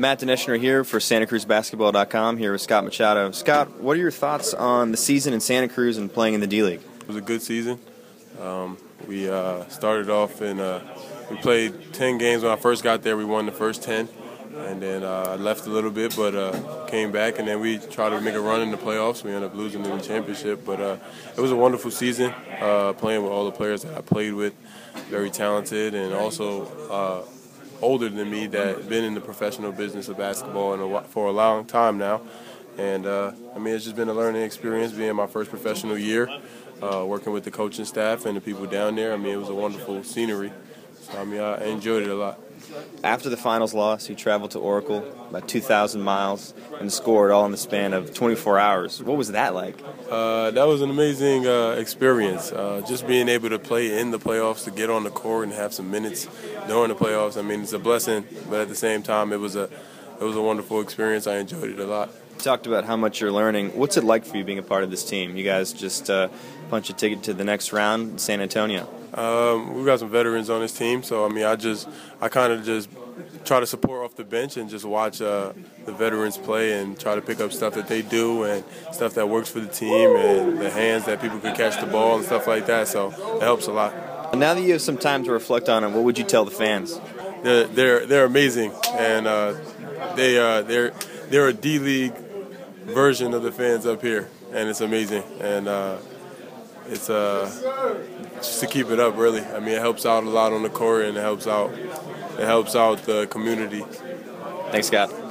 Matt Dineschner here for SantaCruzBasketball.com. Here with Scott Machado. Scott, what are your thoughts on the season in Santa Cruz and playing in the D League? It was a good season. Um, we uh, started off in uh, we played 10 games when I first got there. We won the first 10, and then uh, I left a little bit, but uh, came back, and then we tried to make a run in the playoffs. We ended up losing in the championship, but uh, it was a wonderful season uh, playing with all the players that I played with, very talented, and also older than me that been in the professional business of basketball a, for a long time now. And uh, I mean, it's just been a learning experience being my first professional year, uh, working with the coaching staff and the people down there. I mean, it was a wonderful scenery. So, I mean, I enjoyed it a lot. After the finals loss, you traveled to Oracle about 2,000 miles and scored all in the span of 24 hours. What was that like? Uh, that was an amazing uh, experience. Uh, just being able to play in the playoffs, to get on the court and have some minutes during the playoffs. I mean, it's a blessing, but at the same time, it was a it was a wonderful experience. I enjoyed it a lot. Talked about how much you're learning. What's it like for you being a part of this team? You guys just uh, punch a ticket to the next round, in San Antonio. Um, we've got some veterans on this team, so I mean, I just, I kind of just try to support off the bench and just watch uh, the veterans play and try to pick up stuff that they do and stuff that works for the team and the hands that people can catch the ball and stuff like that. So it helps a lot. Now that you have some time to reflect on it, what would you tell the fans? They're they're, they're amazing, and uh, they uh, they're they're a D League version of the fans up here, and it's amazing. And uh, it's uh, just to keep it up, really. I mean, it helps out a lot on the court, and it helps out it helps out the community. Thanks, Scott.